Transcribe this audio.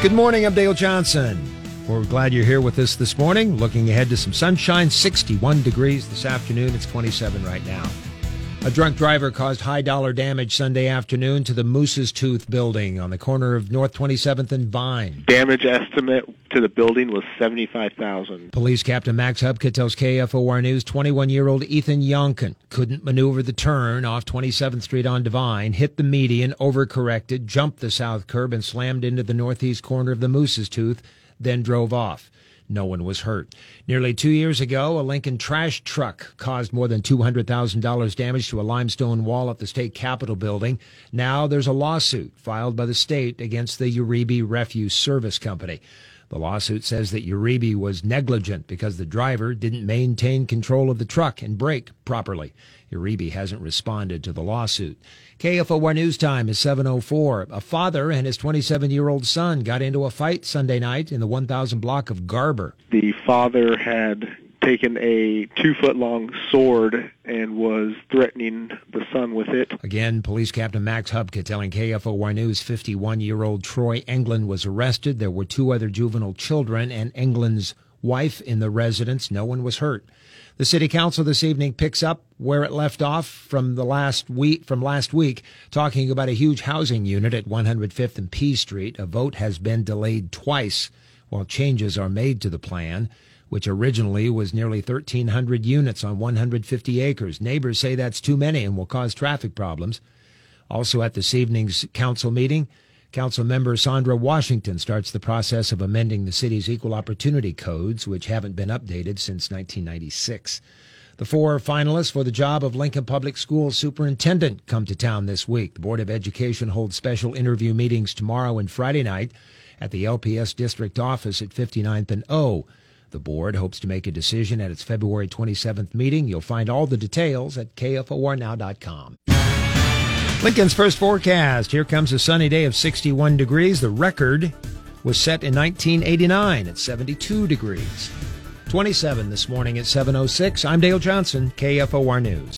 Good morning. I'm Dale Johnson. We're glad you're here with us this morning. Looking ahead to some sunshine, 61 degrees this afternoon. It's 27 right now. A drunk driver caused high dollar damage Sunday afternoon to the Moose's Tooth building on the corner of North 27th and Vine. Damage estimate to the building was 75,000. Police Captain Max Hubka tells KFOR News 21-year-old Ethan Yonkin couldn't maneuver the turn off 27th Street on Devine, hit the median, overcorrected, jumped the south curb and slammed into the northeast corner of the Moose's Tooth, then drove off. No one was hurt. Nearly two years ago, a Lincoln trash truck caused more than $200,000 damage to a limestone wall at the state capitol building. Now there's a lawsuit filed by the state against the Uribe Refuse Service Company. The lawsuit says that Uribe was negligent because the driver didn't maintain control of the truck and brake properly. Uribe hasn't responded to the lawsuit. KFOR News Time is 704. A father and his 27-year-old son got into a fight Sunday night in the 1000 block of Garber. The father had taken a two foot long sword and was threatening the son with it. Again, Police Captain Max Hubka telling KFOR News 51 year old Troy England was arrested. There were two other juvenile children and England's wife in the residence. No one was hurt. The city council this evening picks up where it left off from the last week from last week talking about a huge housing unit at 105th and P Street. A vote has been delayed twice while changes are made to the plan which originally was nearly 1,300 units on 150 acres. Neighbors say that's too many and will cause traffic problems. Also at this evening's council meeting, Council member Sandra Washington starts the process of amending the city's equal opportunity codes, which haven't been updated since 1996. The four finalists for the job of Lincoln Public Schools superintendent come to town this week. The Board of Education holds special interview meetings tomorrow and Friday night at the LPS district office at 59th and O. The board hopes to make a decision at its February 27th meeting. You'll find all the details at kfornow.com. Lincoln's first forecast. Here comes a sunny day of 61 degrees. The record was set in 1989 at 72 degrees. 27 this morning at 7:06. I'm Dale Johnson, KFOR News.